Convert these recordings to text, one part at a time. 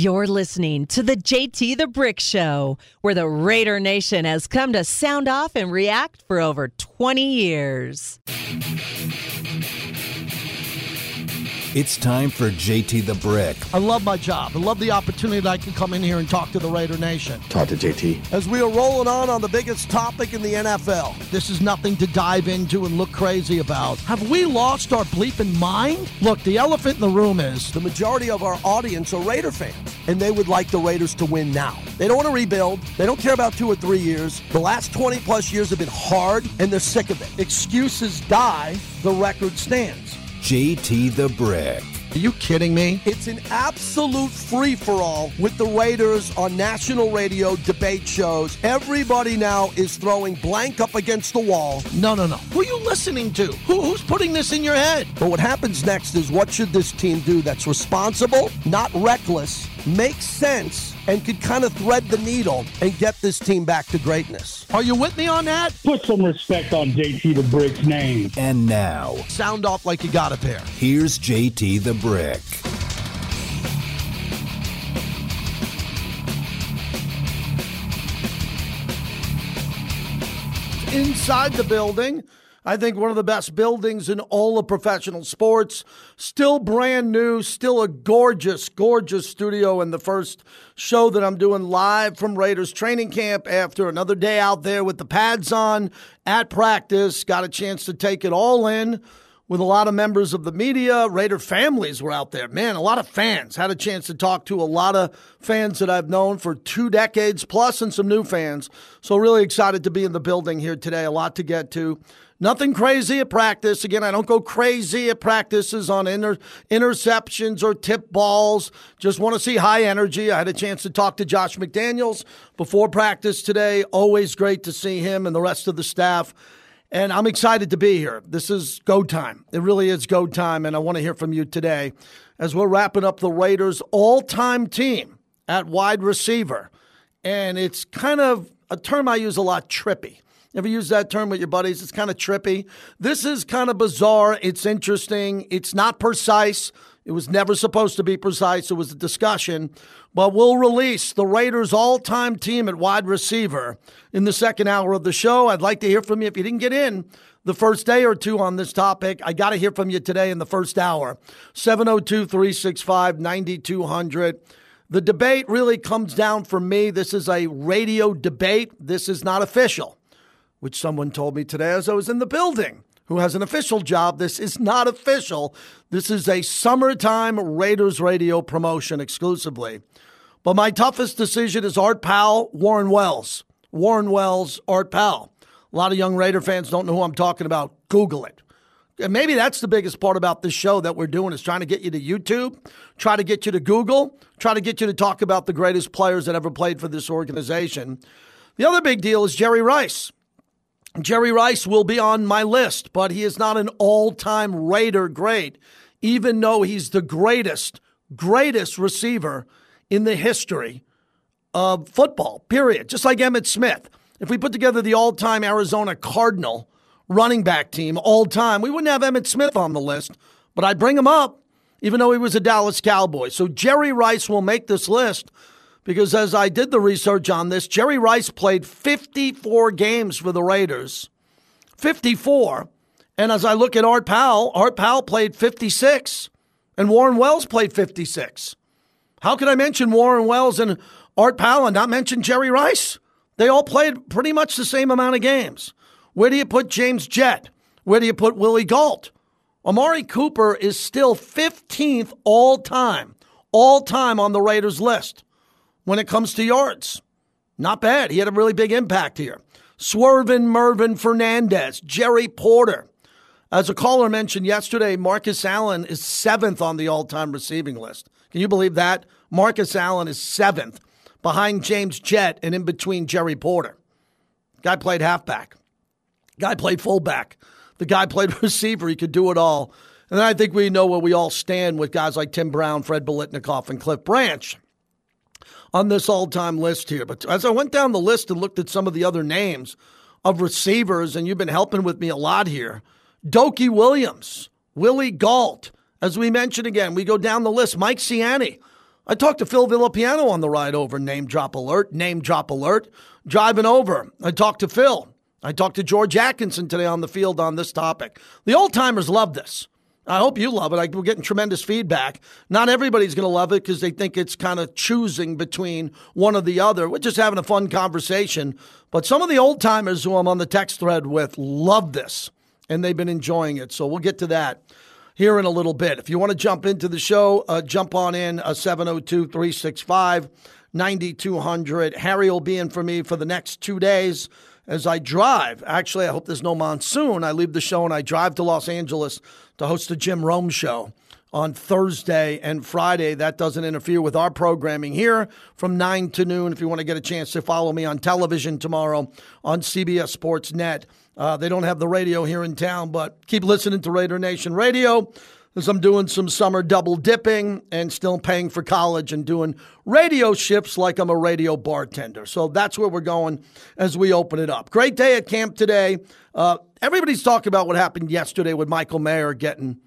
You're listening to the JT the Brick Show, where the Raider Nation has come to sound off and react for over 20 years. It's time for JT the Brick. I love my job. I love the opportunity that I can come in here and talk to the Raider Nation. Talk to JT. As we are rolling on on the biggest topic in the NFL, this is nothing to dive into and look crazy about. Have we lost our bleeping mind? Look, the elephant in the room is the majority of our audience are Raider fans, and they would like the Raiders to win now. They don't want to rebuild. They don't care about two or three years. The last 20 plus years have been hard, and they're sick of it. Excuses die, the record stands. JT the Brick. Are you kidding me? It's an absolute free for all with the Raiders on national radio debate shows. Everybody now is throwing blank up against the wall. No, no, no. Who are you listening to? Who, who's putting this in your head? But what happens next is what should this team do that's responsible, not reckless, makes sense, and could kind of thread the needle and get this team back to greatness. Are you with me on that? Put some respect on JT the Brick's name. And now, Sound off like you got a pair. here's JT the Brick. inside the building. I think one of the best buildings in all of professional sports. Still brand new, still a gorgeous, gorgeous studio. And the first show that I'm doing live from Raiders training camp after another day out there with the pads on at practice. Got a chance to take it all in with a lot of members of the media. Raider families were out there. Man, a lot of fans. Had a chance to talk to a lot of fans that I've known for two decades plus and some new fans. So, really excited to be in the building here today. A lot to get to. Nothing crazy at practice. Again, I don't go crazy at practices on inter- interceptions or tip balls. Just want to see high energy. I had a chance to talk to Josh McDaniels before practice today. Always great to see him and the rest of the staff. And I'm excited to be here. This is go time. It really is go time. And I want to hear from you today as we're wrapping up the Raiders' all time team at wide receiver. And it's kind of a term I use a lot trippy. Ever use that term with your buddies? It's kind of trippy. This is kind of bizarre. It's interesting. It's not precise. It was never supposed to be precise. It was a discussion. But we'll release the Raiders' all time team at wide receiver in the second hour of the show. I'd like to hear from you. If you didn't get in the first day or two on this topic, I got to hear from you today in the first hour. 702 365 9200. The debate really comes down for me. This is a radio debate, this is not official which someone told me today as I was in the building, who has an official job. This is not official. This is a summertime Raiders radio promotion exclusively. But my toughest decision is Art Powell, Warren Wells. Warren Wells, Art Powell. A lot of young Raider fans don't know who I'm talking about. Google it. And maybe that's the biggest part about this show that we're doing is trying to get you to YouTube, try to get you to Google, try to get you to talk about the greatest players that ever played for this organization. The other big deal is Jerry Rice. Jerry Rice will be on my list, but he is not an all time Raider great, even though he's the greatest, greatest receiver in the history of football, period. Just like Emmitt Smith. If we put together the all time Arizona Cardinal running back team, all time, we wouldn't have Emmitt Smith on the list, but I'd bring him up, even though he was a Dallas Cowboy. So Jerry Rice will make this list because as I did the research on this, Jerry Rice played 54 games for the Raiders. 54. And as I look at Art Powell, Art Powell played 56, and Warren Wells played 56. How could I mention Warren Wells and Art Powell and not mention Jerry Rice? They all played pretty much the same amount of games. Where do you put James Jett? Where do you put Willie Gault? Amari Cooper is still 15th all time, all time on the Raiders list when it comes to yards. Not bad. He had a really big impact here. Swervin Mervin Fernandez, Jerry Porter. As a caller mentioned yesterday, Marcus Allen is seventh on the all time receiving list. Can you believe that? Marcus Allen is seventh behind James Jett and in between Jerry Porter. Guy played halfback. Guy played fullback. The guy played receiver. He could do it all. And then I think we know where we all stand with guys like Tim Brown, Fred Biletnikoff, and Cliff Branch on this all time list here. But as I went down the list and looked at some of the other names of receivers, and you've been helping with me a lot here Dokie Williams, Willie Gault. As we mentioned again, we go down the list. Mike Siani, I talked to Phil Villapiano on the ride over. Name drop alert, name drop alert. Driving over, I talked to Phil. I talked to George Atkinson today on the field on this topic. The old timers love this. I hope you love it. I, we're getting tremendous feedback. Not everybody's going to love it because they think it's kind of choosing between one or the other. We're just having a fun conversation. But some of the old timers who I'm on the text thread with love this, and they've been enjoying it. So we'll get to that here in a little bit. If you want to jump into the show, uh, jump on in uh, 702 365 9200. Harry will be in for me for the next two days as I drive. Actually, I hope there's no monsoon. I leave the show and I drive to Los Angeles to host the Jim Rome show on Thursday and Friday. That doesn't interfere with our programming here from 9 to noon. If you want to get a chance to follow me on television tomorrow on CBS Sports Net. Uh, they don't have the radio here in town, but keep listening to Raider Nation Radio as I'm doing some summer double dipping and still paying for college and doing radio shifts like I'm a radio bartender. So that's where we're going as we open it up. Great day at camp today. Uh, everybody's talking about what happened yesterday with Michael Mayer getting,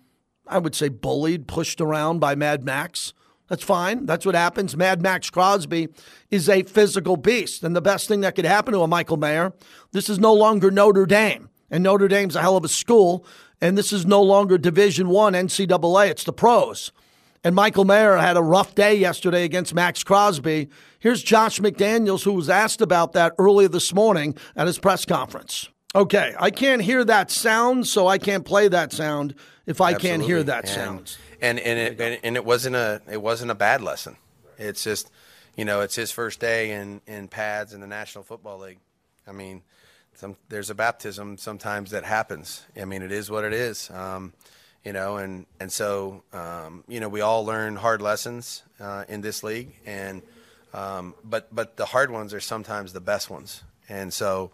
I would say, bullied, pushed around by Mad Max. That's fine. That's what happens. Mad Maxx Crosby is a physical beast. And the best thing that could happen to a Michael Mayer, this is no longer Notre Dame. And Notre Dame's a hell of a school. And this is no longer Division One NCAA. It's the pros. And Michael Mayer had a rough day yesterday against Maxx Crosby. Here's Josh McDaniels, who was asked about that earlier this morning at his press conference. Okay, I can't hear that sound, so I can't play that sound if I Absolutely. can't hear that and, sound. And and it and, and it wasn't a it wasn't a bad lesson. It's just, you know, it's his first day in in pads in the National Football League. I mean, some there's a baptism sometimes that happens. I mean, it is what it is. Um, you know, and and so um, you know we all learn hard lessons uh, in this league, and um, but but the hard ones are sometimes the best ones, and so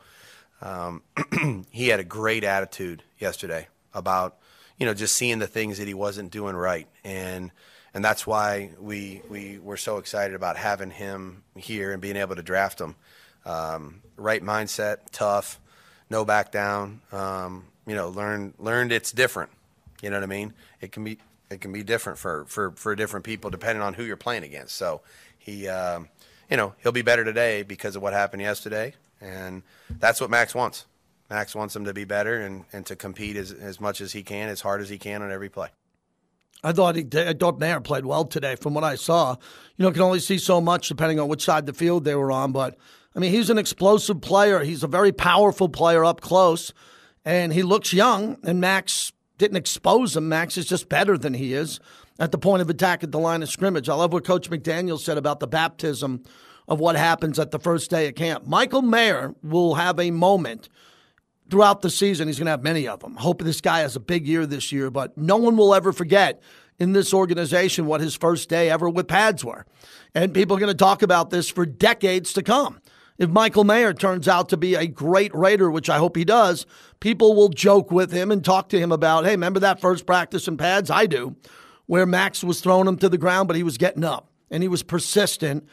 um, he had a great attitude yesterday about you know just seeing the things that he wasn't doing right, and and that's why we we were so excited about having him here and being able to draft him. Um, right mindset, tough, no back down. Um, you know, learn learned it's different. You know what I mean? It can be it can be different for for for different people depending on who you're playing against. So he, um, you know, he'll be better today because of what happened yesterday, and that's what Max wants. Max wants him to be better and, and to compete as, as much as he can, as hard as he can on every play. I thought he. I thought Mayer played well today from what I saw. You know, can only see so much depending on which side of the field they were on, but I mean, he's an explosive player. He's a very powerful player up close, and he looks young. And Max didn't expose him. Max is just better than he is at the point of attack at the line of scrimmage. I love what Coach McDaniel said about the baptism of what happens at the first day of camp. Michael Mayer will have a moment throughout the season. He's going to have many of them. Hope this guy has a big year this year, but no one will ever forget in this organization what his first day ever with pads were. And people are going to talk about this for decades to come. If Michael Mayer turns out to be a great Raider, which I hope he does, people will joke with him and talk to him about, hey, remember that first practice in pads? I do, where Max was throwing him to the ground, but he was getting up and he was persistent.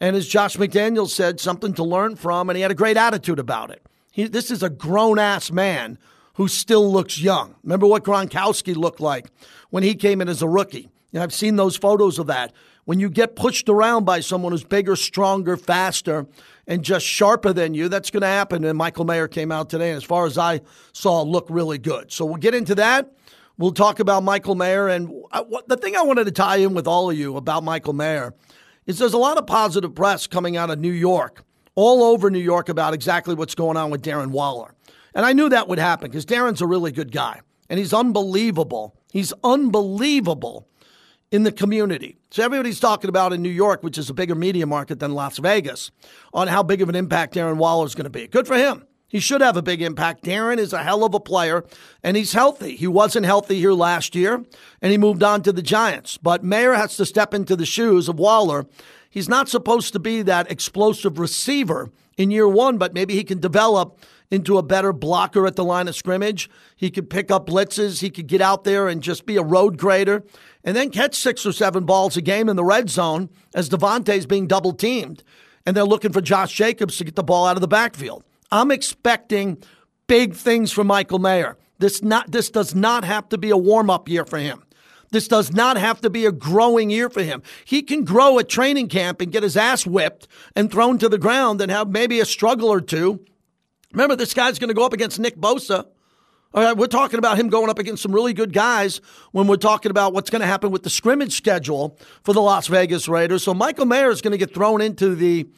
And as Josh McDaniel said, something to learn from, and he had a great attitude about it. He, this is a grown ass man who still looks young. Remember what Gronkowski looked like when he came in as a rookie? And I've seen those photos of that. When you get pushed around by someone who's bigger, stronger, faster, and just sharper than you, that's going to happen. And Michael Mayer came out today, and as far as I saw, looked really good. So we'll get into that. We'll talk about Michael Mayer. And I, what, the thing I wanted to tie in with all of you about Michael Mayer is there's a lot of positive press coming out of New York, all over New York, about exactly what's going on with Darren Waller. And I knew that would happen because Darren's a really good guy, and he's unbelievable. He's unbelievable in the community. So everybody's talking about in New York, which is a bigger media market than Las Vegas, on how big of an impact Darren Waller is going to be. Good for him. He should have a big impact. Darren is a hell of a player, and he's healthy. He wasn't healthy here last year, and he moved on to the Giants. But Mayer has to step into the shoes of Waller. He's not supposed to be that explosive receiver in year one, but maybe he can develop into a better blocker at the line of scrimmage. He could pick up blitzes. He could get out there and just be a road grader and then catch six or seven balls a game in the red zone as Davante's being double teamed. And they're looking for Josh Jacobs to get the ball out of the backfield. I'm expecting big things from Michael Mayer. This not this does not have to be a warm-up year for him. This does not have to be a growing year for him. He can grow at training camp and get his ass whipped and thrown to the ground and have maybe a struggle or two. Remember, this guy's going to go up against Nick Bosa. All right, we're talking about him going up against some really good guys when we're talking about what's going to happen with the scrimmage schedule for the Las Vegas Raiders. So Michael Mayer is going to get thrown into the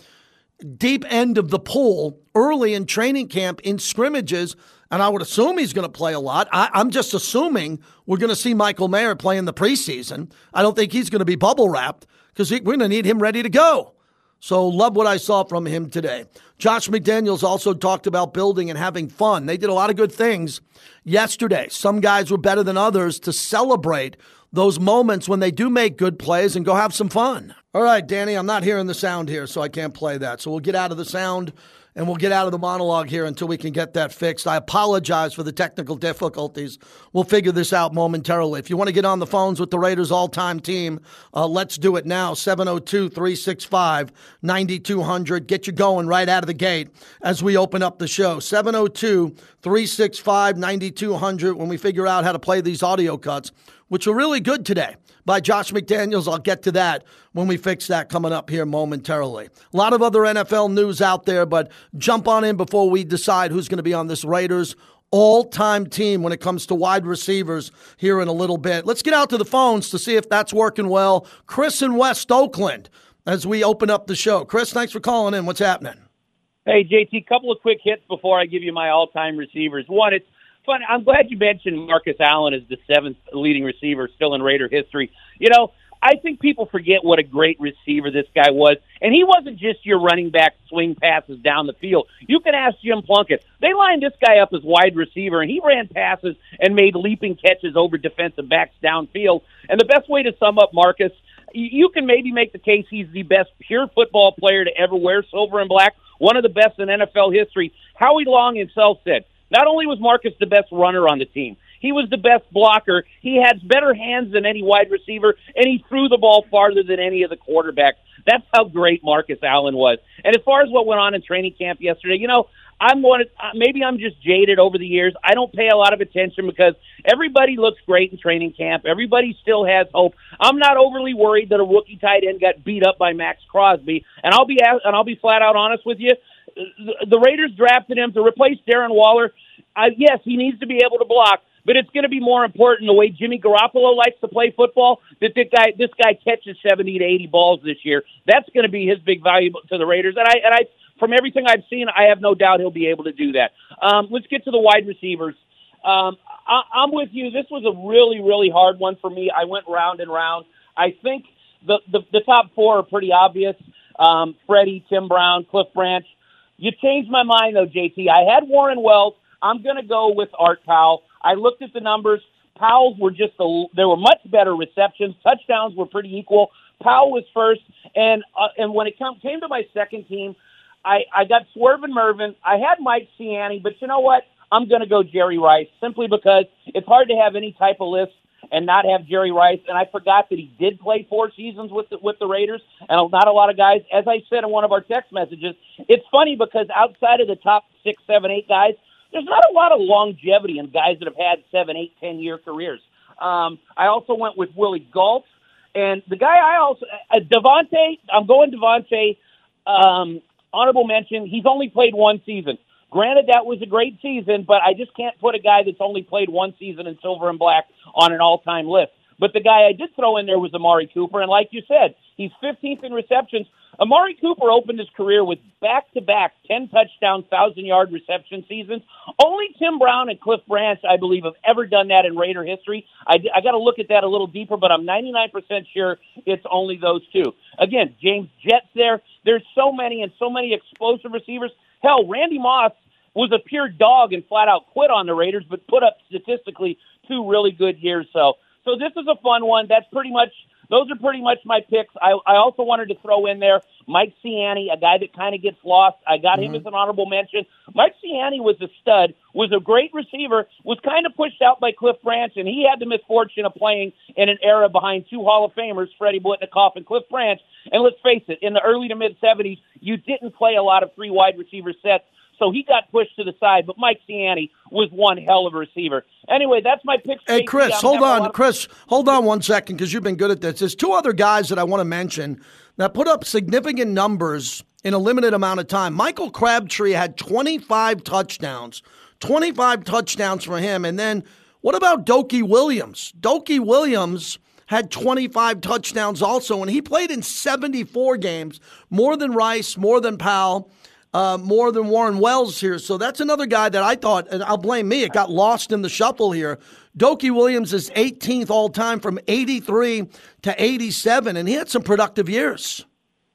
deep end of the pool early in training camp in scrimmages, and I would assume he's going to play a lot. I, am just assuming we're going to see Michael Mayer play in the preseason. I don't think he's going to be bubble wrapped because we're going to need him ready to go. So, love what I saw from him today. Josh McDaniels also talked about building and having fun. They did a lot of good things yesterday. Some guys were better than others to celebrate those moments when they do make good plays and go have some fun. All right, Danny, I'm not hearing the sound here, so I can't play that. So we'll get out of the sound and we'll get out of the monologue here until we can get that fixed. I apologize for the technical difficulties. We'll figure this out momentarily. If you want to get on the phones with the Raiders all time team, uh, let's do it now. 702 365 9200. Get you going right out of the gate as we open up the show. 702 365 9200 when we figure out how to play these audio cuts, which are really good today by Josh McDaniels. I'll get to that when we fix that coming up here momentarily. A lot of other NFL news out there, but jump on in before we decide who's going to be on this Raiders all time team when it comes to wide receivers here in a little bit. Let's get out to the phones to see if that's working well. Chris in West Oakland as we open up the show. Chris, thanks for calling in. What's happening? Hey, JT, couple of quick hits before I give you my all time receivers. One, it's funny. I'm glad you mentioned Marcus Allen as the seventh leading receiver still in Raider history. You know, I think people forget what a great receiver this guy was. And he wasn't just your running back swing passes down the field. You can ask Jim Plunkett. They lined this guy up as wide receiver, and he ran passes and made leaping catches over defensive backs downfield. And the best way to sum up Marcus, you can maybe make the case he's the best pure football player to ever wear silver and black, one of the best in NFL history. Howie Long himself said, not only was Marcus the best runner on the team, he was the best blocker. He had better hands than any wide receiver, and he threw the ball farther than any of the quarterbacks. That's how great Marcus Allen was. And as far as what went on in training camp yesterday, you know, I'm going to uh, maybe I'm just jaded over the years. I don't pay a lot of attention because everybody looks great in training camp. Everybody still has hope. I'm not overly worried that a rookie tight end got beat up by Maxx Crosby, and I'll be and I'll be flat out honest with you the Raiders drafted him to replace Darren Waller. Uh, yes, he needs to be able to block, but it's going to be more important the way Jimmy Garoppolo likes to play football. That this guy, this guy catches seventy to eighty balls this year. That's going to be his big value to the Raiders. And I, and I, from everything I've seen, I have no doubt he'll be able to do that. Um, let's get to the wide receivers. Um, I, I'm with you. This was a really, really hard one for me. I went round and round. I think the the, the top four are pretty obvious. Um, Freddie, Tim Brown, Cliff Branch. You changed my mind though, JT. I had Warren Wells. I'm going to go with Art Powell. I looked at the numbers. Powell's were just a, there were much better receptions. Touchdowns were pretty equal. Powell was first, and uh, and when it come, came to my second team, I I got Swervin Mervin. I had Mike Siani, but you know what? I'm going to go Jerry Rice simply because it's hard to have any type of list and not have Jerry Rice. And I forgot that he did play four seasons with the, with the Raiders, and not a lot of guys. As I said in one of our text messages, it's funny because outside of the top six, seven, eight guys, there's not a lot of longevity in guys that have had seven, eight, ten year careers. Um, I also went with Willie Gault, and the guy I also uh, Davante. I'm going Davante. Um, honorable mention. He's only played one season. Granted, that was a great season, but I just can't put a guy that's only played one season in silver and black on an all-time list. But the guy I did throw in there was Amari Cooper, and like you said, he's 15th in receptions. Amari Cooper opened his career with back-to-back 10 touchdown, 1,000-yard reception seasons. Only Tim Brown and Cliff Branch, I believe, have ever done that in Raider history. I, I got to look at that a little deeper, but I'm 99% sure it's only those two. Again, James Jett's there. There's so many and so many explosive receivers. Hell, Randy Moss was a pure dog and flat out quit on the Raiders, but put up statistically two really good years. So, so this is a fun one. That's pretty much those are pretty much my picks. I, I also wanted to throw in there Mike Siani, a guy that kind of gets lost. I got mm-hmm. him as an honorable mention. Mike Siani was a stud, was a great receiver, was kind of pushed out by Cliff Branch, and he had the misfortune of playing in an era behind two Hall of Famers, Freddie Biletnikoff and Cliff Branch. And let's face it, in the early to mid 70s, you didn't play a lot of three wide receiver sets so he got pushed to the side. But Mike Siani was one hell of a receiver. Anyway, that's my pick. Hey, Chris, hold on. of- Chris, hold on one second because you've been good at this. There's two other guys that I want to mention that put up significant numbers in a limited amount of time. Michael Crabtree had 25 touchdowns, 25 touchdowns for him. And then what about Dokie Williams? Dokie Williams had 25 touchdowns also, and he played in 74 games, more than Rice, more than Powell uh, more than Warren Wells here. So that's another guy that I thought, and I'll blame me, it got lost in the shuffle here. Dokie Williams is 18th all time from 83 to 87, and he had some productive years.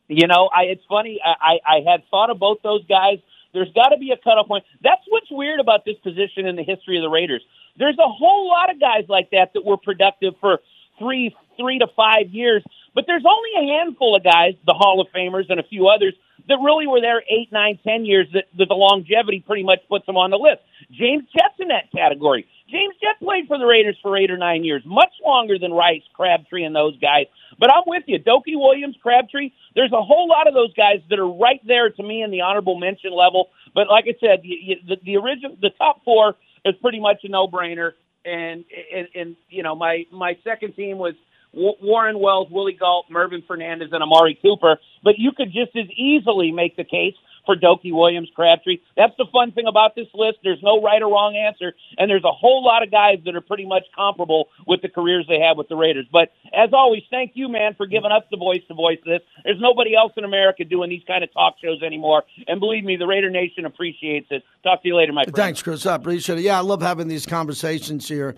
You know, I it's funny. I, I, I had thought of both those guys. There's got to be a cutoff point. That's what's weird about this position in the history of the Raiders. There's a whole lot of guys like that that were productive for three three to five years, but there's only a handful of guys, the Hall of Famers and a few others, that really were there eight, nine, ten years. That, that the longevity pretty much puts them on the list. James Jett's in that category. James Jett played for the Raiders for eight or nine years, much longer than Rice, Crabtree, and those guys. But I'm with you, Dokie Williams, Crabtree. There's a whole lot of those guys that are right there to me in the honorable mention level. But like I said, you, you, the, the original, the top four is pretty much a no-brainer. And, and and you know my my second team was Warren Wells, Willie Gault, Mervin Fernandez, and Amari Cooper. But you could just as easily make the case for Dokie Williams, Crabtree. That's the fun thing about this list. There's no right or wrong answer, and there's a whole lot of guys that are pretty much comparable with the careers they have with the Raiders. But as always, thank you, man, for giving us the voice to voice this. There's nobody else in America doing these kind of talk shows anymore, and believe me, the Raider Nation appreciates it. Talk to you later, my friend. Thanks, Chris. I appreciate it. Yeah, I love having these conversations here.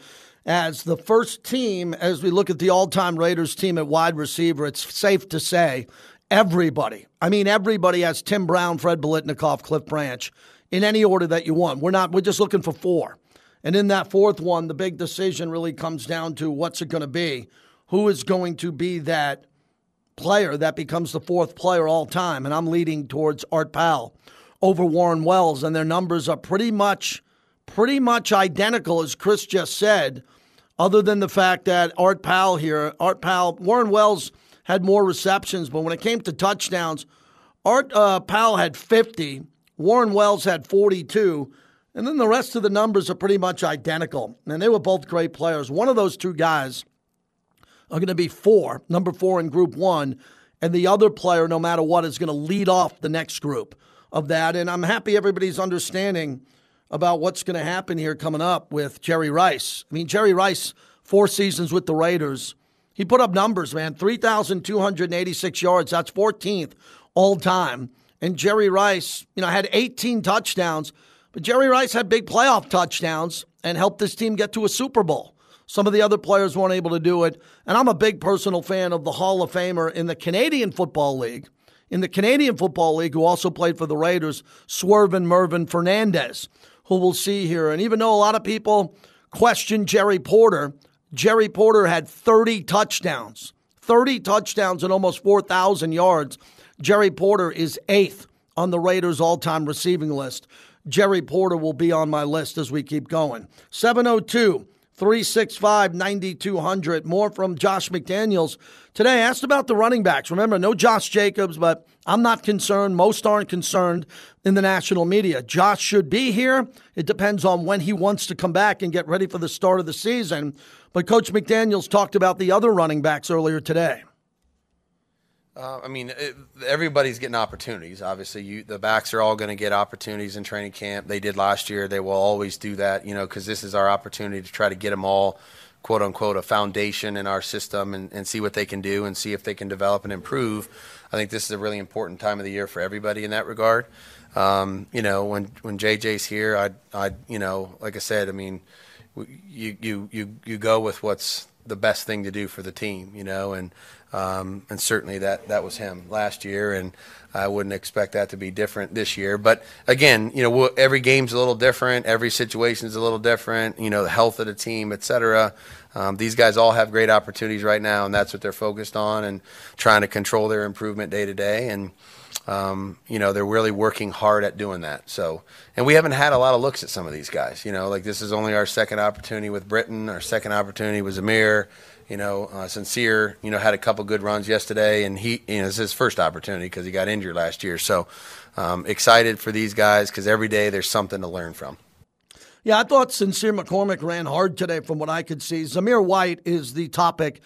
As the first team, as we look at the all time Raiders team at wide receiver, it's safe to say everybody, I mean, everybody has Tim Brown, Fred Biletnikoff, Cliff Branch in any order that you want. We're not, we're just looking for four. And in that fourth one, the big decision really comes down to what's it going to be? Who is going to be that player that becomes the fourth player all time? And I'm leading towards Art Powell over Warren Wells, and their numbers are pretty much pretty much identical as Chris just said, other than the fact that Art Powell here, Art Powell, Warren Wells had more receptions, but when it came to touchdowns, Art uh, Powell had 50, Warren Wells had 42, and then the rest of the numbers are pretty much identical. And they were both great players. One of those two guys are going to be four, number four in group one, and the other player, no matter what, is going to lead off the next group of that. And I'm happy everybody's understanding about what's going to happen here coming up with Jerry Rice. I mean, Jerry Rice, four seasons with the Raiders. He put up numbers, man 3,286 yards. That's 14th all time. And Jerry Rice, you know, had 18 touchdowns, but Jerry Rice had big playoff touchdowns and helped this team get to a Super Bowl. Some of the other players weren't able to do it. And I'm a big personal fan of the Hall of Famer in the Canadian Football League. In the Canadian Football League, who also played for the Raiders, Swervin Mervin Fernandez who we'll see here. And even though a lot of people question Jerry Porter, Jerry Porter had 30 touchdowns, 30 touchdowns and almost 4,000 yards. Jerry Porter is eighth on the Raiders' all time receiving list. Jerry Porter will be on my list as we keep going. 702 365 9200. More from Josh McDaniels. Today, I asked about the running backs. Remember, no Josh Jacobs, but I'm not concerned. Most aren't concerned in the national media. Josh should be here. It depends on when he wants to come back and get ready for the start of the season. But Coach McDaniels talked about the other running backs earlier today. Uh, I mean, it, everybody's getting opportunities. Obviously, you, the backs are all going to get opportunities in training camp. They did last year. They will always do that, you know, because this is our opportunity to try to get them all, quote unquote, a foundation in our system and, and see what they can do and see if they can develop and improve. I think this is a really important time of the year for everybody in that regard. Um, you know, when when JJ's here, I I you know, like I said, I mean, you you you you go with what's the best thing to do for the team, you know, and um, and certainly that that was him last year, and I wouldn't expect that to be different this year. But again, you know, we'll, every game's a little different, every situation's a little different. You know, the health of the team, et cetera. Um, these guys all have great opportunities right now, and that's what they're focused on and trying to control their improvement day to day. And um, you know, they're really working hard at doing that. So, and we haven't had a lot of looks at some of these guys. You know, like this is only our second opportunity with Brittain. Our second opportunity was Ameer. You know, uh, sincere. You know, had a couple good runs yesterday, and he, you know, it's his first opportunity because he got injured last year. So, um, excited for these guys because every day there's something to learn from. Yeah, I thought Sincere McCormick ran hard today from what I could see. Zamir White is the topic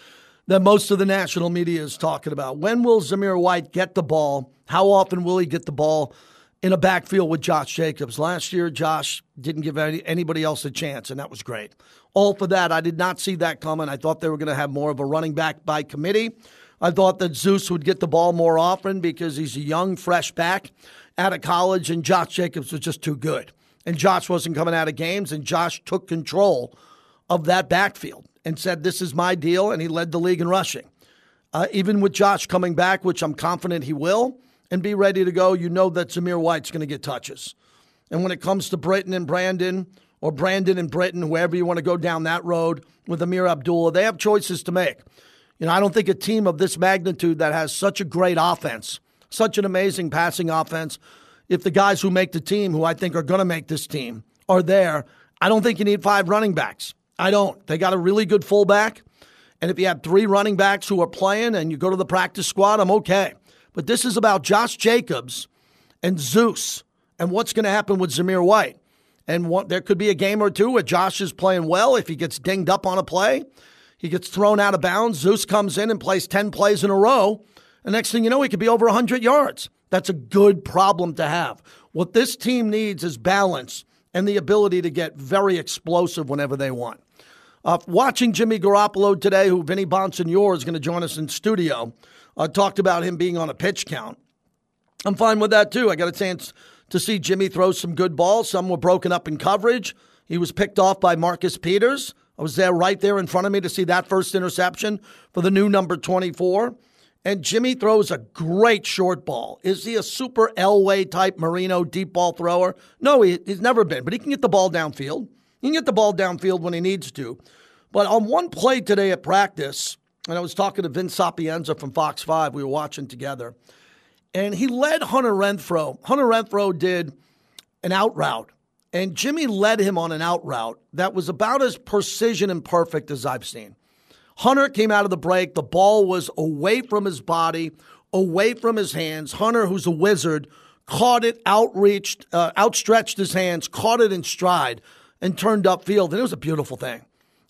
that most of the national media is talking about. When will Zamir White get the ball? How often will he get the ball in a backfield with Josh Jacobs? Last year, Josh didn't give any, anybody else a chance, and that was great. All for that. I did not see that coming. I thought they were going to have more of a running back by committee. I thought that Zeus would get the ball more often because he's a young, fresh back out of college, and Josh Jacobs was just too good and Josh wasn't coming out of games, and Josh took control of that backfield and said, This is my deal, and he led the league in rushing. Uh, even with Josh coming back, which I'm confident he will, and be ready to go, you know that Zamir White's going to get touches. And when it comes to Brittain and Brandon, or Brandon and Brittain, whoever you want to go down that road with Ameer Abdullah, they have choices to make. You know, I don't think a team of this magnitude that has such a great offense, such an amazing passing offense, if the guys who make the team, who I think are going to make this team, are there, I don't think you need five running backs. I don't. They got a really good fullback. And if you have three running backs who are playing and you go to the practice squad, I'm okay. But this is about Josh Jacobs and Zeus and what's going to happen with Zamir White. And what, there could be a game or two where Josh is playing well. If he gets dinged up on a play, he gets thrown out of bounds. Zeus comes in and plays 10 plays in a row. The next thing you know, he could be over 100 yards. That's a good problem to have. What this team needs is balance and the ability to get very explosive whenever they want. Uh, watching Jimmy Garoppolo today, who Vinny Bonsignore is going to join us in studio, uh, talked about him being on a pitch count. I'm fine with that too. I got a chance to see Jimmy throw some good balls. Some were broken up in coverage. He was picked off by Marcus Peters. I was there right there in front of me to see that first interception for the new number 24. And Jimmy throws a great short ball. Is he a super Elway type Marino deep ball thrower? No, he, he's never been, but he can get the ball downfield. He can get the ball downfield when he needs to. But on one play today at practice, and I was talking to Vince Sapienza from Fox 5, we were watching together, and he led Hunter Renfrow. Hunter Renfrow did an out route, and Jimmy led him on an out route that was about as precision and perfect as I've seen. Hunter came out of the break. The ball was away from his body, away from his hands. Hunter, who's a wizard, caught it, outreached, uh, outstretched his hands, caught it in stride, and turned upfield. And it was a beautiful thing.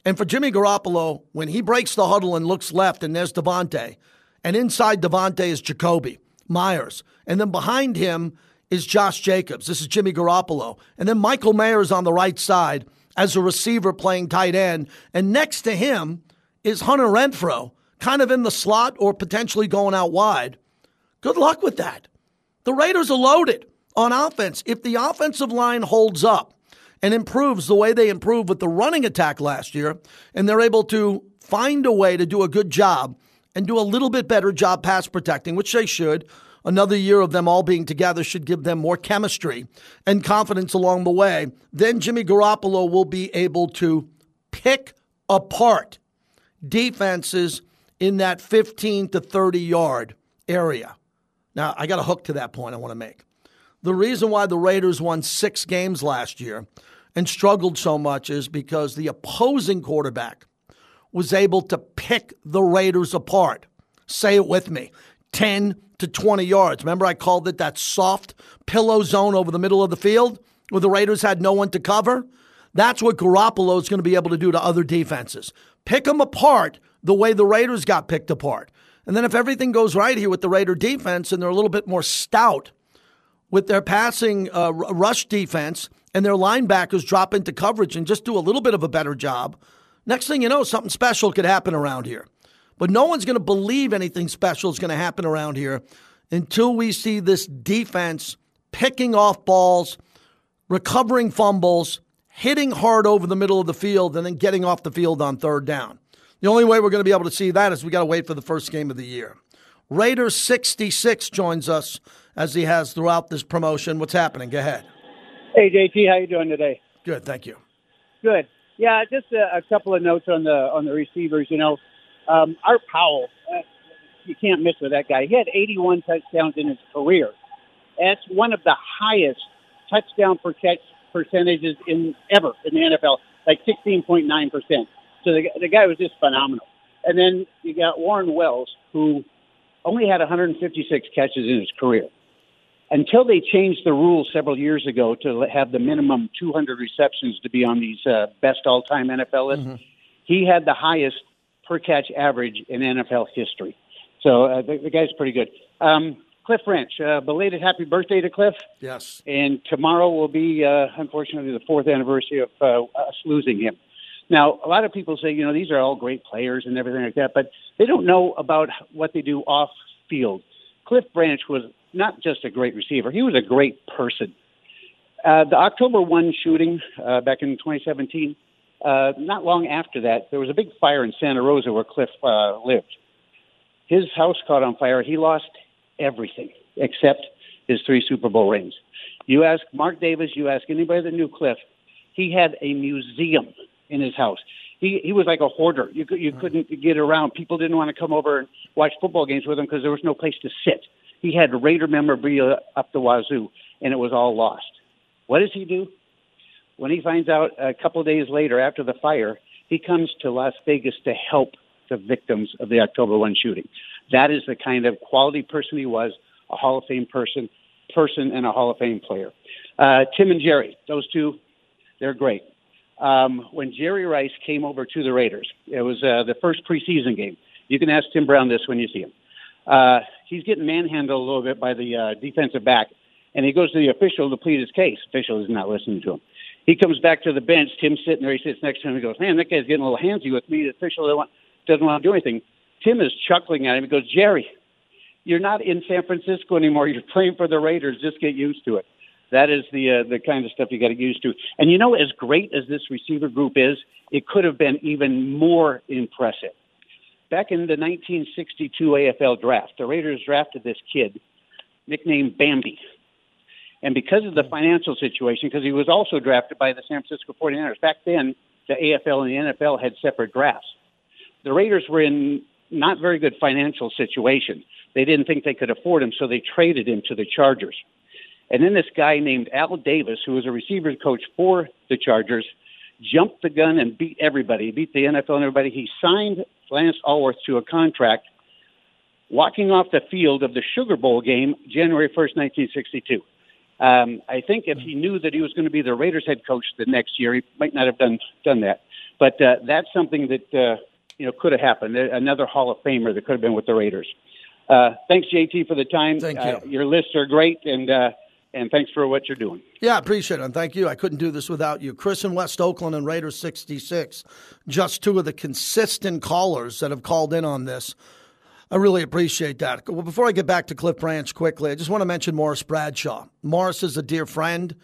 And for Jimmy Garoppolo, when he breaks the huddle and looks left, and there's Davante, and inside Davante is Jakobi Meyers, and then behind him is Josh Jacobs. This is Jimmy Garoppolo, and then Michael Mayer is on the right side as a receiver playing tight end, and next to him is Hunter Renfrow, kind of in the slot or potentially going out wide. Good luck with that. The Raiders are loaded on offense. If the offensive line holds up and improves the way they improved with the running attack last year, and they're able to find a way to do a good job and do a little bit better job pass protecting, which they should. Another year of them all being together should give them more chemistry and confidence along the way. Then Jimmy Garoppolo will be able to pick apart defenses in that 15 to 30 yard area. Now, I got a hook to that point I want to make. The reason why the Raiders won six games last year and struggled so much is because the opposing quarterback was able to pick the Raiders apart. Say it with me 10 to 20 yards. Remember, I called it that soft pillow zone over the middle of the field where the Raiders had no one to cover? That's what Garoppolo is going to be able to do to other defenses pick them apart the way the Raiders got picked apart. And then if everything goes right here with the Raider defense and they're a little bit more stout with their passing uh, rush defense and their linebackers drop into coverage and just do a little bit of a better job, next thing you know, something special could happen around here. But no one's going to believe anything special is going to happen around here until we see this defense picking off balls, recovering fumbles, hitting hard over the middle of the field and then getting off the field on third down. The only way we're going to be able to see that is we got to wait for the first game of the year. Raider 66 joins us as he has throughout this promotion. What's happening? Go ahead. Hey JT, how you doing today? Good, thank you. Good. Yeah, just a, a couple of notes on the on the receivers. You know, um, Art Powell, uh, you can't miss with that guy. He had 81 touchdowns in his career. That's one of the highest touchdown per catch percentages in ever in the NFL, like 16.9 percent. So the the guy was just phenomenal. And then you got Warren Wells, who only had 156 catches in his career. Until they changed the rules several years ago to have the minimum 200 receptions to be on these uh, best all-time NFL lists, mm-hmm. he had the highest per catch average in NFL history. So uh, the, the guy's pretty good. Um, Cliff Branch, uh, belated happy birthday to Cliff. Yes. And tomorrow will be, uh, unfortunately, the fourth anniversary of uh, us losing him. Now, a lot of people say, you know, these are all great players and everything like that, but they don't know about what they do off field. Cliff Branch was not just a great receiver, he was a great person. Uh, the October 1 shooting uh, back in 2017, uh, not long after that, there was a big fire in Santa Rosa where Cliff uh, lived. His house caught on fire. He lost everything except his three Super Bowl rings. You ask Mark Davis, you ask anybody that knew Cliff, he had a museum in his house. He he was like a hoarder. You you hmm. couldn't get around. People didn't want to come over and watch football games with him because there was no place to sit. He had Raider memorabilia up the wazoo, and it was all lost. What does he do? When he finds out a couple of days later after the fire, he comes to Las Vegas to help the victims of the October 1 shooting. That is the kind of quality person he was, a Hall of Fame person, person and a Hall of Fame player. Uh, Tim and Jerry, those two, they're great. Um, when Jerry Rice came over to the Raiders, it was uh, the first preseason game. You can ask Tim Brown this when you see him. Uh, he's getting manhandled a little bit by the uh, defensive back, and he goes to the official to plead his case. Official is not listening to him. He comes back to the bench. Tim's sitting there. He sits next to him. He goes, "Man, that guy's getting a little handsy with me." The official doesn't want to do anything. Tim is chuckling at him. He goes, Jerry, you're not in San Francisco anymore. You're playing for the Raiders. Just get used to it. That is the uh, the kind of stuff you got to get used to. And you know, as great as this receiver group is, it could have been even more impressive. Back in the 1962 AFL draft, the Raiders drafted this kid nicknamed Bambi. And because of the financial situation, because he was also drafted by the San Francisco 49ers, back then the AFL and the NFL had separate drafts the Raiders were in not very good financial situation. They didn't think they could afford him, so they traded him to the Chargers. And then this guy named Al Davis, who was a receivers coach for the Chargers, jumped the gun and beat everybody, beat the NFL and everybody. He signed Lance Alworth to a contract walking off the field of the Sugar Bowl game January 1st, 1962. Um, I think if he knew that he was going to be the Raiders head coach the next year, he might not have done done that. But uh, that's something that uh, you know, could have happened. Another Hall of Famer that could have been with the Raiders. Uh, thanks, JT, for the time. Thank you. Uh, your lists are great, and uh, and thanks for what you're doing. Yeah, I appreciate it, and thank you. I couldn't do this without you. Chris in West Oakland and Raiders 66, just two of the consistent callers that have called in on this. I really appreciate that. Well, before I get back to Cliff Branch quickly, I just want to mention Morris Bradshaw. Morris is a dear friend.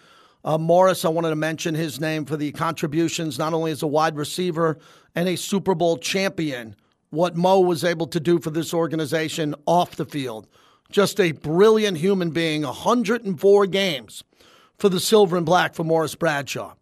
Uh, Morris, I wanted to mention his name for the contributions, not only as a wide receiver and a Super Bowl champion, what Mo was able to do for this organization off the field. Just a brilliant human being, 104 games for the silver and black for Morris Bradshaw.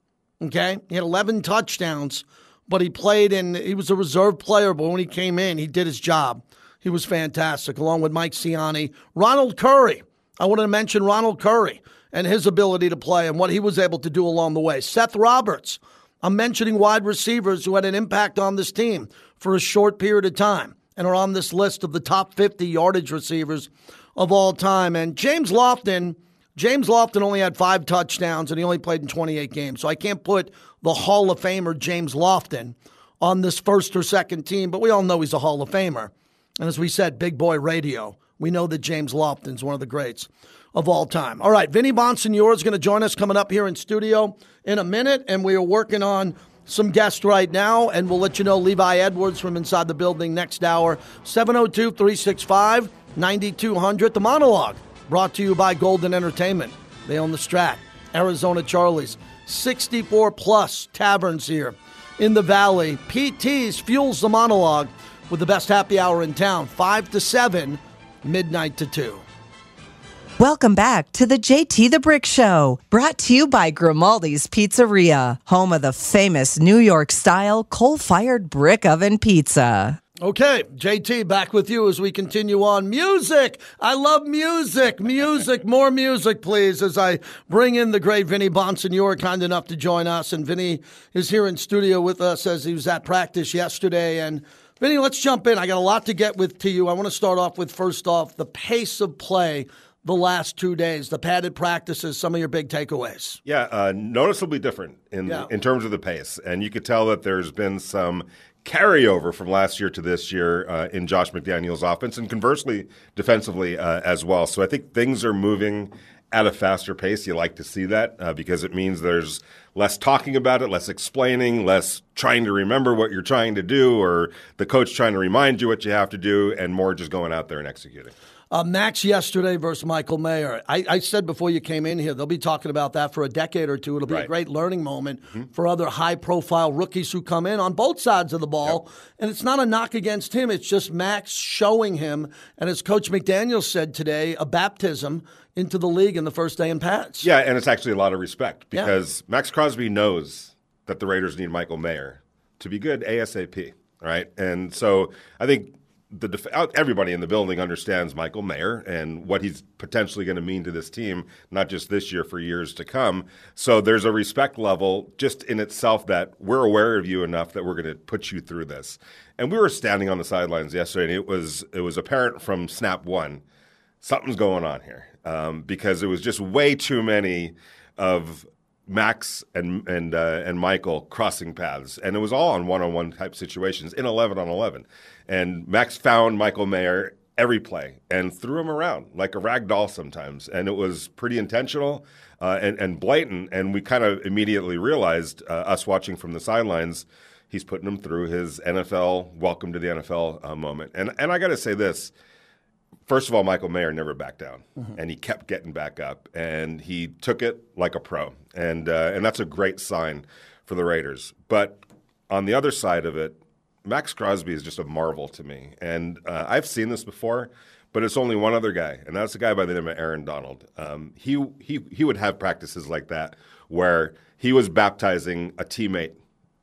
Okay? He had 11 touchdowns, but he played and he was a reserve player, but when he came in, he did his job. He was fantastic, along with Mike Siani. Ronald Curry. I wanted to mention Ronald Curry and his ability to play and what he was able to do along the way. Seth Roberts, I'm mentioning wide receivers who had an impact on this team for a short period of time and are on this list of the top 50 yardage receivers of all time. And James Lofton, James Lofton only had five touchdowns and he only played in 28 games. So I can't put the Hall of Famer James Lofton on this first or second team, but we all know he's a Hall of Famer. And as we said, big boy radio, we know that James Lofton's one of the greats of all time. All right, Vinny Bonsignore is going to join us coming up here in studio in a minute, and we are working on some guests right now, and we'll let you know Levi Edwards from inside the building next hour. 702 365 9200. The monologue brought to you by Golden Entertainment. They own the Strat, Arizona Charlie's, 64 plus taverns here in the Valley. PT's fuels the monologue with the best happy hour in town, 5 to 7, midnight to 2. Welcome back to the JT the Brick Show, brought to you by Grimaldi's Pizzeria, home of the famous New York style coal fired brick oven pizza. Okay, JT, back with you as we continue on. Music! I love music! Music, more music, please, as I bring in the great Vinny Bonsignore, kind enough to join us. And Vinny is here in studio with us as he was at practice yesterday. And Vinny, let's jump in. I got a lot to get with to you. I want to start off with first off the pace of play the last two days, the padded practices, some of your big takeaways. Yeah, uh, noticeably different in Yeah. in terms of the pace, and you could tell that there's been some carryover from last year to this year uh, in Josh McDaniel's offense, and conversely, defensively uh, as well. So I think things are moving at a faster pace. You like to see that uh, because it means there's less talking about it, less explaining, less trying to remember what you're trying to do, or the coach trying to remind you what you have to do, and more just going out there and executing. Uh, Max yesterday versus Michael Mayer. I, I said before you came in here, they'll be talking about that for a decade or two. It'll be a great learning moment for other high profile rookies who come in on both sides of the ball. And it's not a knock against him, it's just Max showing him, and as Coach McDaniel said today, a baptism into the league in the first day in pads. Yeah, and it's actually a lot of respect Yeah. because Maxx Crosby knows that the Raiders need Michael Mayer to be good ASAP, right? And so I think the def- everybody in the building understands Michael Mayer and what he's potentially going to mean to this team, not just this year, for years to come. So there's a respect level just in itself that we're aware of you enough that we're going to put you through this. And we were standing on the sidelines yesterday, and it was it was apparent from snap one something's going on here um, because it was just way too many of Max and and uh, and Michael crossing paths, and it was all on one-on-one type situations in eleven on eleven. And Max found Michael Mayer every play and threw him around like a rag doll sometimes, and it was pretty intentional uh, and and blatant. And we kind of immediately realized, uh, us watching from the sidelines, he's putting him through his NFL welcome to the NFL uh, moment. And and I got to say this first of all, Michael Mayer never backed down, and he kept getting back up, and he took it like a pro, and uh, and that's a great sign for the Raiders. But on the other side of it, Maxx Crosby is just a marvel to me, and uh, I've seen this before. But it's only one other guy, and that's a guy by the name of Aaron Donald. Um, he he he would have practices like that where he was baptizing a teammate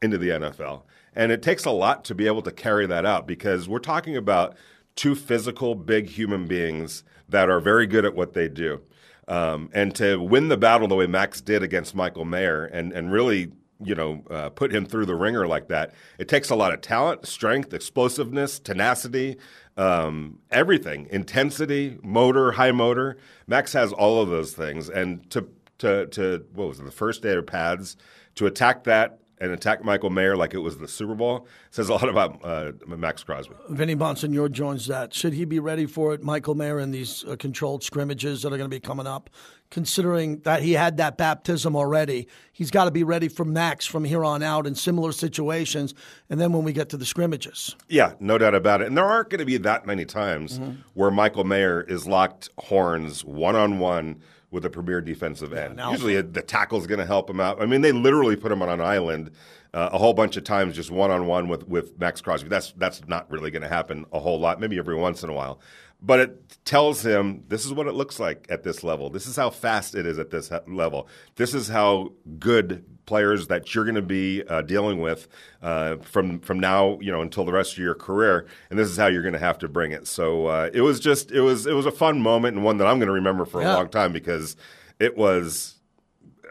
into the NFL. And it takes a lot to be able to carry that out because we're talking about two physical, big human beings that are very good at what they do. Um, and to win the battle the way Max did against Michael Mayer and, and really, you know, uh, put him through the ringer like that, it takes a lot of talent, strength, explosiveness, tenacity, um, everything, intensity, motor, high motor. Max has all of those things. And to, to, to what was it, the first day of pads, to attack that and attack Michael Mayer like it was the Super Bowl says a lot about uh, Maxx Crosby. Vinny Bonsignore joins that. Should he be ready for it, Michael Mayer, in these uh, controlled scrimmages that are going to be coming up? Considering that he had that baptism already, he's got to be ready for Max from here on out in similar situations. And then when we get to the scrimmages, Yeah, no doubt about it. And there aren't going to be that many times where Michael Mayer is locked horns one on one with a premier defensive end. now- Usually the tackle's going to help him out. I mean, they literally put him on an island uh, a whole bunch of times, just one on one with with Maxx Crosby. That's that's not really going to happen a whole lot. Maybe every once in a while. But it tells him this is what it looks like at this level. This is how fast it is at this level. This is how good players that you're going to be uh, dealing with uh, from from now, you know, until the rest of your career. And this is how you're going to have to bring it. So uh, it was just it was it was a fun moment and one that I'm going to remember for Yeah. a long time because it was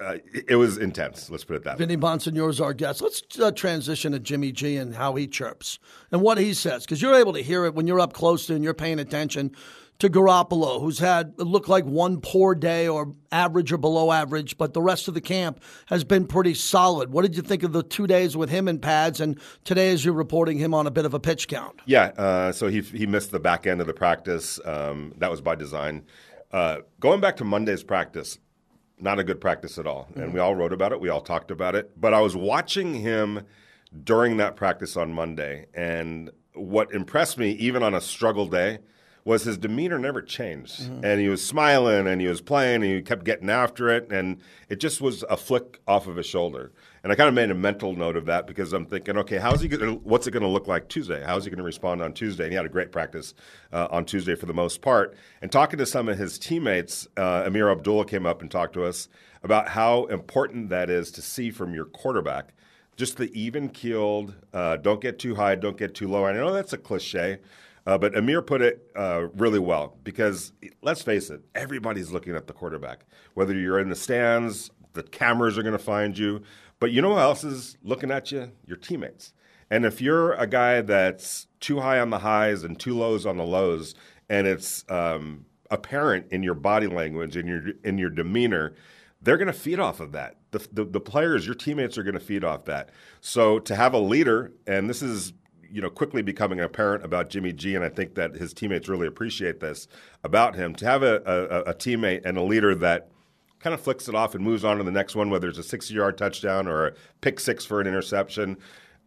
uh, it was intense. Let's put it that way. Vinny Bonsignore is our guest. Let's uh, transition to Jimmy G and how he chirps and what he says, because you're able to hear it when you're up close to and you're paying attention to Garoppolo, who's had it looked like one poor day or average or below average, but the rest of the camp has been pretty solid. What did you think of the two days with him in pads and today as you're reporting him on a bit of a pitch count? Yeah, uh, so he he missed the back end of the practice. Um, that was by design. Uh, going back to Monday's practice, not a good practice at all, and we mm-hmm. all wrote about it. We all talked about it. But I was watching him during that practice on Monday, and what impressed me, even on a struggle day, was his demeanor never changed, mm-hmm. and he was smiling and he was playing and he kept getting after it, and it just was a flick off of his shoulder. And I kind of made a mental note of that because I'm thinking, okay, how's he going? What's it going to look like Tuesday? How's he going to respond on Tuesday? And he had a great practice uh, on Tuesday for the most part. And talking to some of his teammates, uh, Ameer Abdullah came up and talked to us about how important that is to see from your quarterback. Just the even keeled, uh, don't get too high, don't get too low. And I know that's a cliche, uh, but Ameer put it uh, really well because let's face it, everybody's looking at the quarterback. Whether you're in the stands, the cameras are going to find you. But you know who else is looking at you? Your teammates. And if you're a guy that's too high on the highs and too lows on the lows, and it's um, apparent in your body language and your in your demeanor, they're going to feed off of that. The, the, the players, your teammates, are going to feed off that. So to have a leader, and this is you know quickly becoming apparent about Jimmy G, and I think that his teammates really appreciate this about him. To have a, a, a teammate and a leader that kind of flicks it off and moves on to the next one, whether it's a 60 yard touchdown or a pick six for an interception,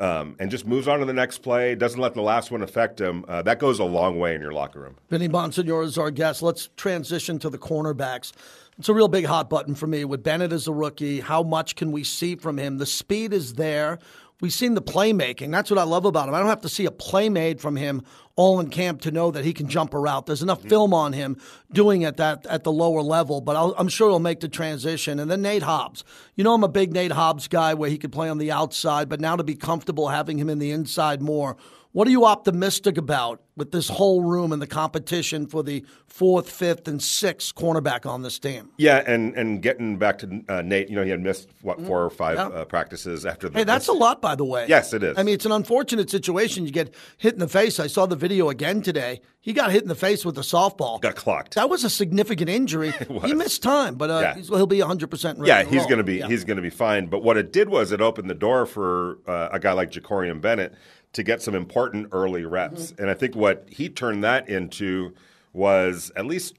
um, and just moves on to the next play, doesn't let the last one affect him, uh, that goes a long way in your locker room. Vinny Bonsignore is our guest. Let's transition to the cornerbacks. It's a real big hot button for me with Bennett as a rookie. How much can we see from him? The speed is there. We've seen the playmaking. That's what I love about him. I don't have to see a play made from him all in camp to know that he can jump a route. There's enough film on him doing it that at the lower level, but i am sure he'll make the transition. And then Nate Hobbs. You know, I'm a big Nate Hobbs guy where he could play on the outside, but now to be comfortable having him in the inside more what are you optimistic about with this whole room and the competition for the fourth, fifth, and sixth cornerback on this team? Yeah, and and getting back to uh, Nate, you know, he had missed what four or five yeah. uh, practices after the. Hey, that's a lot, by the way. Yes, it is. I mean, it's an unfortunate situation. You get hit in the face. I saw the video again today. He got hit in the face with a softball. Got clocked. That was a significant injury. he missed time, but uh, yeah. he'll be 100 percent. Yeah, he's going to be yeah. he's going to be fine. But what it did was it opened the door for uh, a guy like Jakorian Bennett to get some important early reps. Mm-hmm. And I think what he turned that into was at least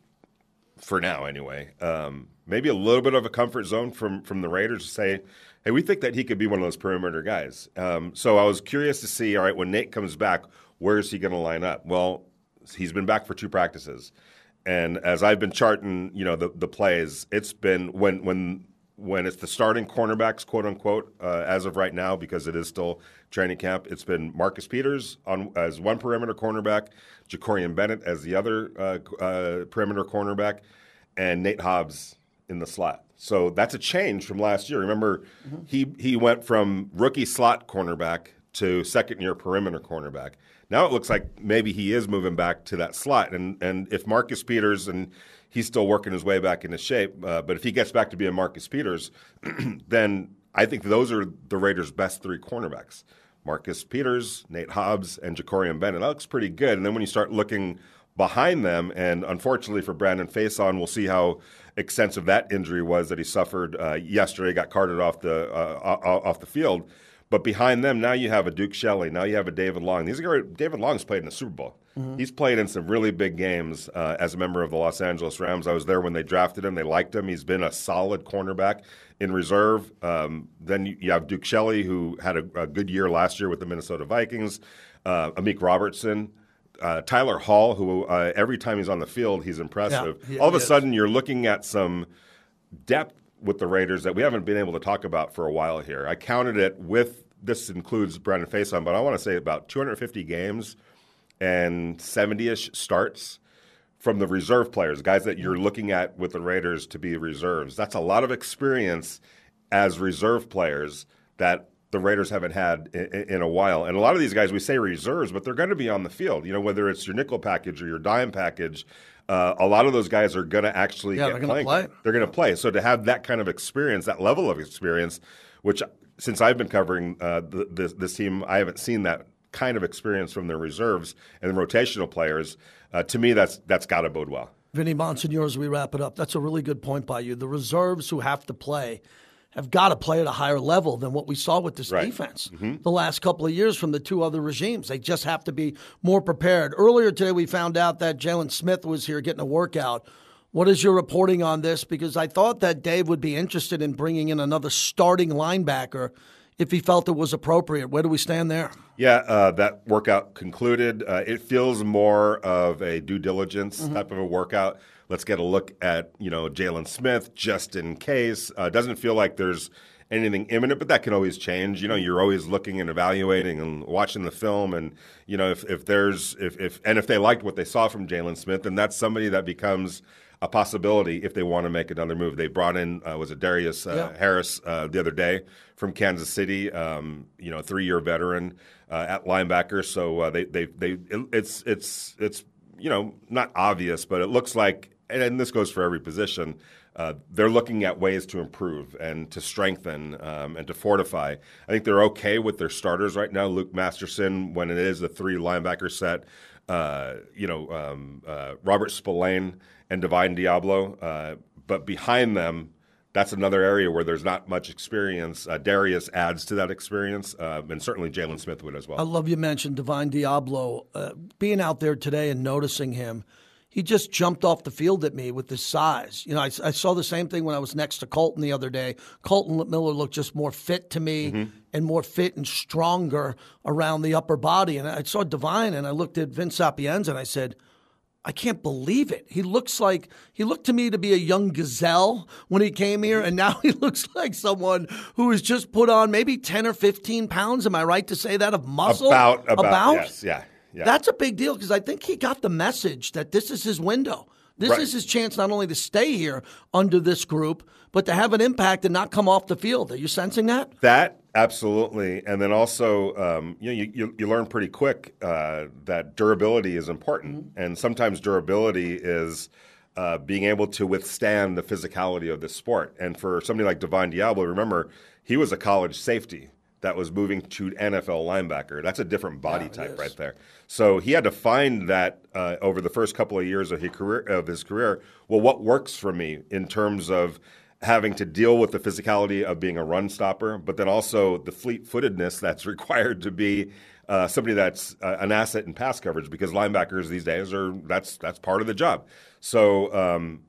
for now anyway, um, maybe a little bit of a comfort zone from from the Raiders to say, hey, we think that he could be one of those perimeter guys. Um, so I was curious to see, all right, when Nate comes back, where is he going to line up? Well, he's been back for two practices. And as I've been charting, you know, the, the plays, it's been when when when it's the starting cornerbacks, quote unquote, uh, as of right now, because it is still training camp, it's been Marcus Peters on as one perimeter cornerback, Jakorian Bennett as the other uh, uh, perimeter cornerback, and Nate Hobbs in the slot. So that's a change from last year. Remember, mm-hmm. he he went from rookie slot cornerback to second year perimeter cornerback. Now it looks like maybe he is moving back to that slot, and and if Marcus Peters and he's still working his way back into shape. Uh, but if he gets back to being Marcus Peters, then I think those are the Raiders' best three cornerbacks. Marcus Peters, Nate Hobbs, and Jakorian Bennett. That looks pretty good. And then when you start looking behind them, and unfortunately for Brandon Facyson, we'll see how extensive that injury was that he suffered uh, yesterday. Got carted off the uh, off the field. But behind them, now you have a Duke Shelley. Now you have a David Long. These are David Long's played in the Super Bowl. Mm-hmm. He's played in some really big games uh, as a member of the Los Angeles Rams. I was there when they drafted him. They liked him. He's been a solid cornerback in reserve. Um, then you have Duke Shelley, who had a, a, good year last year with the Minnesota Vikings. Uh, Amik Robertson. Uh, Tyler Hall, who uh, every time he's on the field, he's impressive. Yeah, All of a is. sudden, you're looking at some depth with the Raiders that we haven't been able to talk about for a while here. I counted it with this includes Brandon Facyson, but I want to say about 250 games and 70 ish starts from the reserve players, guys that you're looking at with the Raiders to be reserves. That's a lot of experience as reserve players that the Raiders haven't had in, in, a while. And a lot of these guys, we say reserves, but they're going to be on the field. You know, whether it's your nickel package or your dime package, uh, a lot of those guys are going to actually yeah, get they're going to play. They're going to play. So to have that kind of experience, that level of experience, which since I've been covering uh, the, this, this team, I haven't seen that kind of experience from their reserves and the rotational players, uh, to me, that's that's got to bode well. Vinny Bonsignore, as we wrap it up, that's a really good point by you. The reserves who have to play have got to play at a higher level than what we saw with this right. defense mm-hmm. the last couple of years from the two other regimes. They just have to be more prepared. Earlier today, we found out that Jaylon Smith was here getting a workout. What is your reporting on this? Because I thought that Dave would be interested in bringing in another starting linebacker if he felt it was appropriate. Where do we stand there? Yeah, uh, that workout concluded. Uh, it feels more of a due diligence mm-hmm. type of a workout. Let's get a look at you know Jaylon Smith just in case. Uh, doesn't feel like there's anything imminent, but that can always change. You know, you're always looking and evaluating and watching the film, and you know if, if there's if, if and if they liked what they saw from Jaylon Smith, then that's somebody that becomes a possibility if they want to make another move. They brought in uh, was it Darius uh, yeah. Harris uh, the other day from Kansas City, um, you know, three year veteran uh, at linebacker. So uh, they they they it's it's it's you know not obvious, but it looks like and, and this goes for every position. Uh, they're looking at ways to improve and to strengthen um, and to fortify. I think they're okay with their starters right now. Luke Masterson, when it is a three linebacker set, uh, you know, um, uh, Robert Spillane and Divine Deablo. Uh, but behind them, that's another area where there's not much experience. Uh, Darius adds to that experience, uh, and certainly Jaylon Smith would as well. I love you mentioned Divine Deablo. Uh, being out there today and noticing him, he just jumped off the field at me with his size. You know, I, I, saw the same thing when I was next to Colton the other day. Colton Miller looked just more fit to me mm-hmm. and more fit and stronger around the upper body. And I saw Divine and I looked at Vince Sapienza and I said – I can't believe it. He looks like he looked to me to be a young gazelle when he came here, and now he looks like someone who has just put on maybe ten or fifteen pounds. Am I right to say that of muscle? About about, about? yes, yeah, yeah. That's a big deal because I think he got the message that this is his window. This right. is his chance not only to stay here under this group, but to have an impact and not come off the field. Are you sensing that? That absolutely, and then also, um, you know, you, you, you, learn pretty quick uh, that durability is important, mm-hmm. and sometimes durability is. Uh, being able to withstand the physicality of the sport. And for somebody like Divine Deablo, remember, he was a college safety that was moving to NFL linebacker. That's a different body yeah, type right there. So he had to find that uh, over the first couple of years of his career. Of his career, well, what works for me in terms of having to deal with the physicality of being a run stopper, but then also the fleet-footedness that's required to be uh, somebody that's uh, an asset in pass coverage because linebackers these days are that's that's part of the job. So um,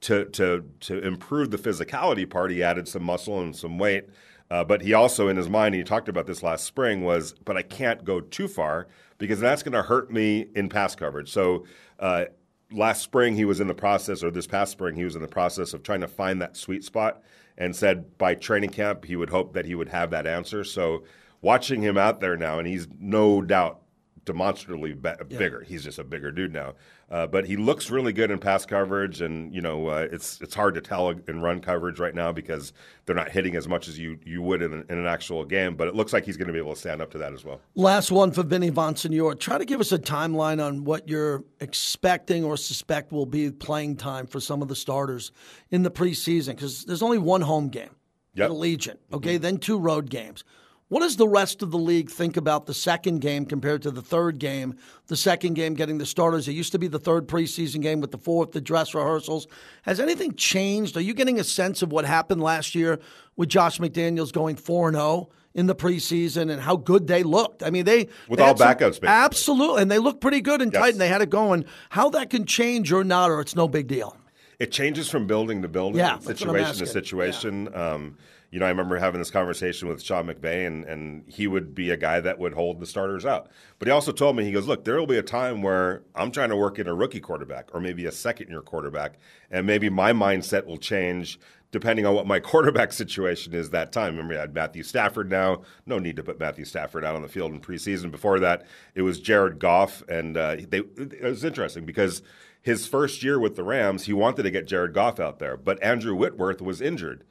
to to to improve the physicality part, he added some muscle and some weight. Uh, but he also, in his mind, he talked about this last spring, was, but I can't go too far because that's going to hurt me in pass coverage. So uh, last spring, he was in the process, or this past spring, he was in the process of trying to find that sweet spot and said by training camp, he would hope that he would have that answer. So watching him out there now, and he's no doubt demonstrably be- yeah. bigger. He's just a bigger dude now. Uh, but he looks really good in pass coverage, and you know uh, it's it's hard to tell in run coverage right now because they're not hitting as much as you you would in, an, in an actual game. But it looks like he's going to be able to stand up to that as well. Last one for Vinny Bonsignore. Try to give us a timeline on what you're expecting or suspect will be playing time for some of the starters in the preseason because there's only one home game. Yep. Allegiant, okay, mm-hmm. then two road games. What does the rest of the league think about the second game compared to the third game? The second game getting the starters. It used to be the third preseason game with the fourth, the dress rehearsals. Has anything changed? Are you getting a sense of what happened last year with Josh McDaniels going 4 0 in the preseason and how good they looked? I mean, they. With they all backups, Absolutely. And they looked pretty good and yes. tight and they had it going. How that can change or not, or it's no big deal? It changes from building to building, yeah, situation to situation. Yeah. Um, you know, I remember having this conversation with Sean McVay, and, and he would be a guy that would hold the starters out. But he also told me, he goes, Look, there will be a time where I'm trying to work in a rookie quarterback or maybe a second year quarterback, and maybe my mindset will change depending on what my quarterback situation is that time. Remember, I had Matthew Stafford now. No need to put Matthew Stafford out on the field in preseason. Before that, it was Jared Goff, and uh, they, it was interesting because his first year with the Rams, he wanted to get Jared Goff out there, but Andrew Whitworth was injured.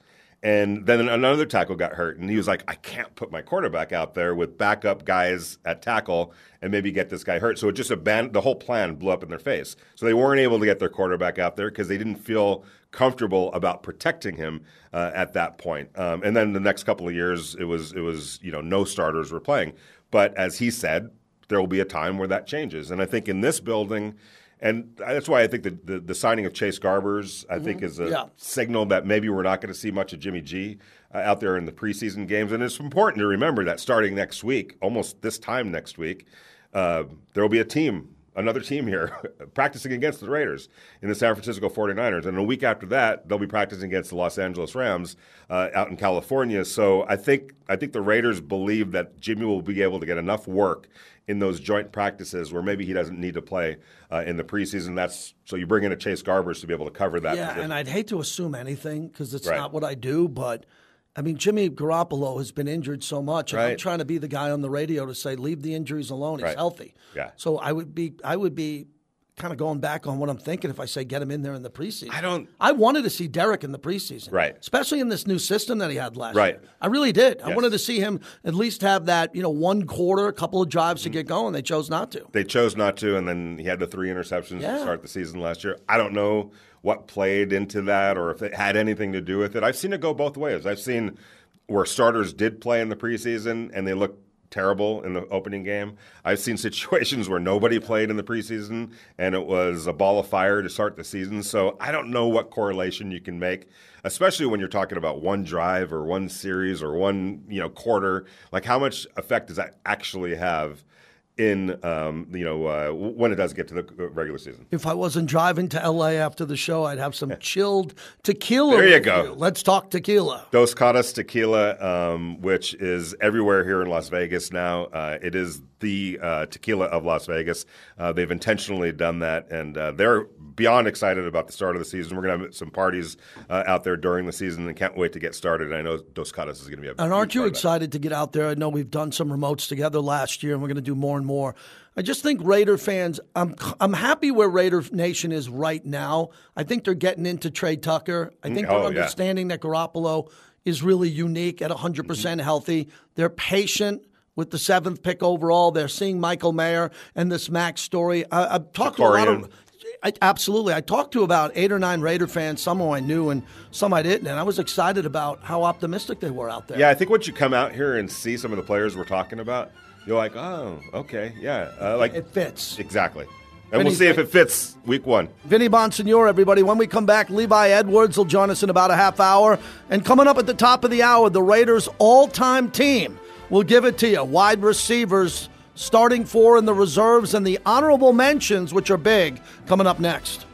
And then another tackle got hurt, and he was like, I can't put my quarterback out there with backup guys at tackle and maybe get this guy hurt. So it just abandoned the whole plan blew up in their face. So they weren't able to get their quarterback out there because they didn't feel comfortable about protecting him uh, at that point. Um, and then the next couple of years, it was it was you know no starters were playing. But as he said, there will be a time where that changes. And I think in this building and that's why I think the, the, the signing of Chase Garbers, I mm-hmm. think, is a yeah. signal that maybe we're not going to see much of Jimmy G uh, out there in the preseason games. And it's important to remember that starting next week, almost this time next week, uh, there will be a team, another team here, practicing against the Raiders in the San Francisco 49ers. And a week after that, they'll be practicing against the Los Angeles Rams uh, out in California. So I think I think the Raiders believe that Jimmy will be able to get enough work in those joint practices where maybe he doesn't need to play uh, in the preseason. That's so you bring in a Chase Garbers to be able to cover that. Yeah, position. and I'd hate to assume anything because it's right. not what I do, but. I mean, Jimmy Garoppolo has been injured so much, right. I'm trying to be the guy on the radio to say, "Leave the injuries alone. He's right. healthy." Yeah. So I would be, I would be kind of going back on what I'm thinking if I say get him in there in the preseason. I don't- I wanted to see Derek in the preseason, Right. Especially in this new system that he had last Right. year. I really did. I wanted to see him at least have that, you know, one quarter, a couple of drives Mm-hmm. to get going. They chose not to. They chose not to, and then he had the three interceptions Yeah. to start the season last year. I don't know what played into that or if it had anything to do with it. I've seen it go both ways. I've seen where starters did play in the preseason and they looked terrible in the opening game. I've seen situations where nobody played in the preseason and it was a ball of fire to start the season. So I don't know what correlation you can make, especially when you're talking about one drive or one series or one, you know, quarter. Like how much effect does that actually have in um, you know uh, when it does get to the regular season? If I wasn't driving to LA after the show, I'd have some chilled tequila. There you go. Let's talk tequila. Dos Caras Tequila, um, which is everywhere here in Las Vegas now. Uh, it is the uh, tequila of Las Vegas. Uh, they've intentionally done that, and uh, they're beyond excited about the start of the season. We're going to have some parties uh, out there during the season, and can't wait to get started. I know Dos Caras is going to be a And aren't you excited to get out there? I know we've done some remotes together last year, and we're going to do more and more. I just think Raider fans. I'm I'm happy where Raider Nation is right now. I think they're getting into Tre Tucker. I think Oh, they're yeah. understanding that Garoppolo is really unique at 100 Mm-hmm. percent healthy. They're patient. With the seventh pick overall, they're seeing Michael Mayer and this Max story. I, I've talked to a lot of I, absolutely. I talked to about eight or nine Raider fans, some who I knew and some I didn't, and I was excited about how optimistic they were out there. Yeah, I think once you come out here and see some of the players we're talking about, you're like, oh, okay, yeah, uh, like It fits. exactly. And we'll see if it fits week one. Vinny Bonsignore, everybody. When we come back, Levi Edwards will join us in about a half hour. And coming up at the top of the hour, the Raiders' all time team. We'll give it to you. Wide receivers, starting four in the reserves, and the honorable mentions, which are big, coming up next.